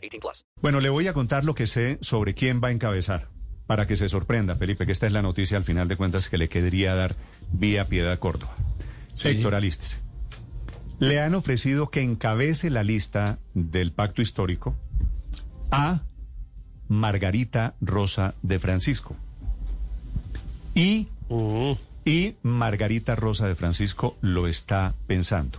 18 plus. Bueno, le voy a contar lo que sé sobre quién va a encabezar, para que se sorprenda, Felipe, que esta es la noticia al final de cuentas que le quedaría dar vía Piedad Córdoba. Héctor, alístese. Le han ofrecido que encabece la lista del pacto histórico a Margarita Rosa de Francisco. Y, y Margarita Rosa de Francisco lo está pensando.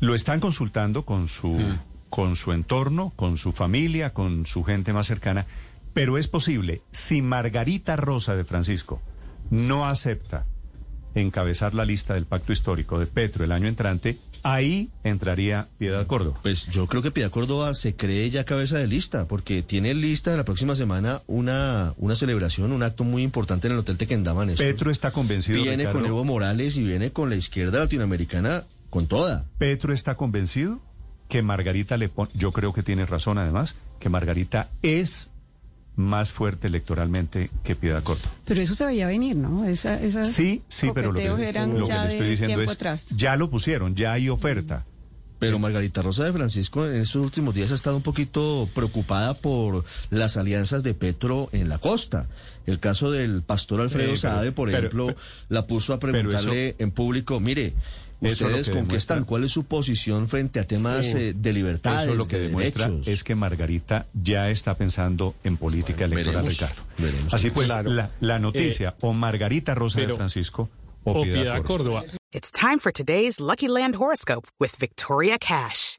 Lo están consultando con su, con su entorno, con su familia, con su gente más cercana, pero es posible, si Margarita Rosa de Francisco no acepta encabezar la lista del pacto histórico de Petro el año entrante, ahí entraría Piedad Córdoba. Pues yo creo que Piedad Córdoba se cree ya cabeza de lista, porque tiene lista la próxima semana una, una celebración, un acto muy importante en el Hotel Tequendama. Néstor. Petro está convencido, Viene Ricardo, con Evo Morales y viene con la izquierda latinoamericana con toda. Petro está convencido que Margarita le pone, yo creo que tiene razón además, que Margarita es más fuerte electoralmente que Piedad Córdoba. Pero eso se veía venir, ¿no? Esa, esas Sí, sí, pero lo que, lo que le estoy diciendo es, atrás. ya lo pusieron, ya hay oferta. Pero Margarita Rosa de Francisco en estos últimos días ha estado un poquito preocupada por las alianzas de Petro en la costa. El caso del pastor Alfredo Eh, pero- Saade, por pero- ejemplo, pero- la puso a preguntarle en público, mire, ustedes que conquistan, demuestra- ¿cuál es su posición frente a temas eh, de libertades, Eso lo que de demuestra derechos? es que Margarita ya está pensando en política Bueno, electoral, veremos, Ricardo. veremos. Así pues, Claro. la, la noticia, o Margarita Rosa de Francisco o, Piedad, Piedad Córdoba. Córdoba. It's time for today's Lucky Land horoscope with Victoria Cash.